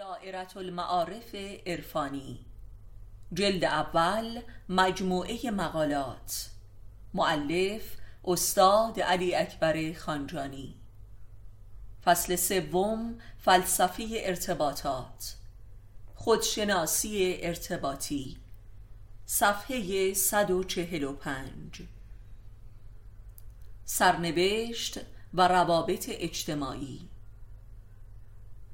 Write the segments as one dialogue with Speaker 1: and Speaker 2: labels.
Speaker 1: دائرت المعارف عرفانی. جلد اول مجموعه مقالات. معلف استاد علی اکبر خانجانی. فصل سوم فلسفه ارتباطات. خودشناسی ارتباطی. صفحه 145 سرنوشت و روابط اجتماعی.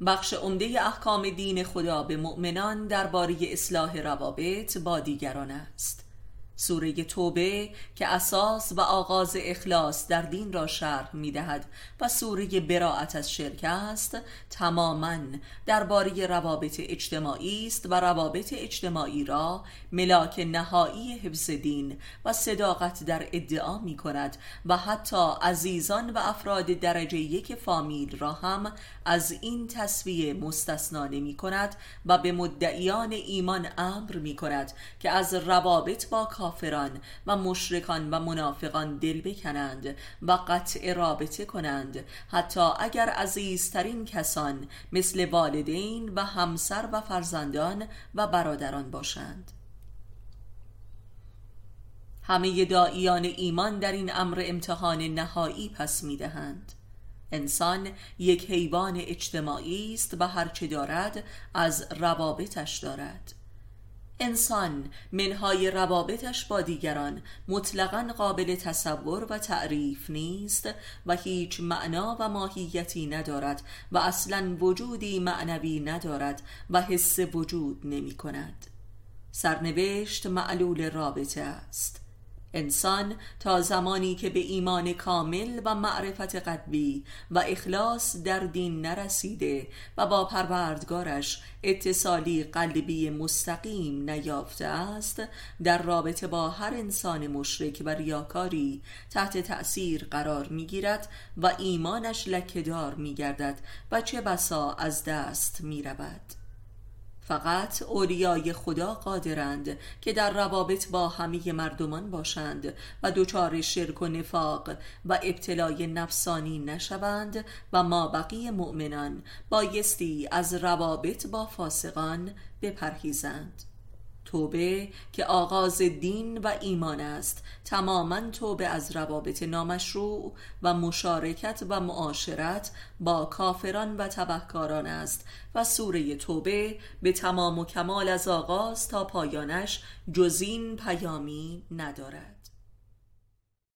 Speaker 1: بخش عمده احکام دین خدا به مؤمنان درباره اصلاح روابط با دیگران است. سوره توبه که اساس و آغاز اخلاص در دین را شرح می دهد و سوره براعت از شرک است تماما درباره روابط اجتماعی است و روابط اجتماعی را ملاک نهایی حفظ دین و صداقت در ادعا می کند و حتی عزیزان و افراد درجه یک فامیل را هم از این تصویه مستثنا نمی کند و به مدعیان ایمان امر می کند که از روابط با کافران و مشرکان و منافقان دل بکنند و قطع رابطه کنند. حتی اگر عزیزترین کسان مثل والدین و همسر و فرزندان و برادران باشند. همه دائیان ایمان در این امر امتحان نهایی پس می‌دهند. انسان یک حیوان اجتماعی است و هرچه دارد از روابطش دارد. انسان منهای روابطش با دیگران مطلقا قابل تصور و تعریف نیست و هیچ معنا و ماهیتی ندارد و اصلا وجودی معنوی ندارد و حس وجود نمی کند سرنوشت معلول رابطه است. انسان تا زمانی که به ایمان کامل و معرفت قدبی و اخلاص در دین نرسیده و با پروردگارش اتصالی قلبی مستقیم نیافته است در رابطه با هر انسان مشرک و ریاکاری تحت تأثیر قرار می‌گیرد و ایمانش لکهدار میگردد و چه بسا از دست می‌رود. فقط اولیای خدا قادرند که در روابط با همه مردمان باشند و دچار شرک و نفاق و ابتلای نفسانی نشوند و ما بقیه مؤمنان بایستی از روابط با فاسقان بپرهیزند. توبه که آغاز دین و ایمان است. تماما توبه از روابط نامشروع و مشارکت و معاشرت با کافران و تبهکاران است و سوره توبه به تمام و کمال از آغاز تا پایانش جزین پیامی ندارد.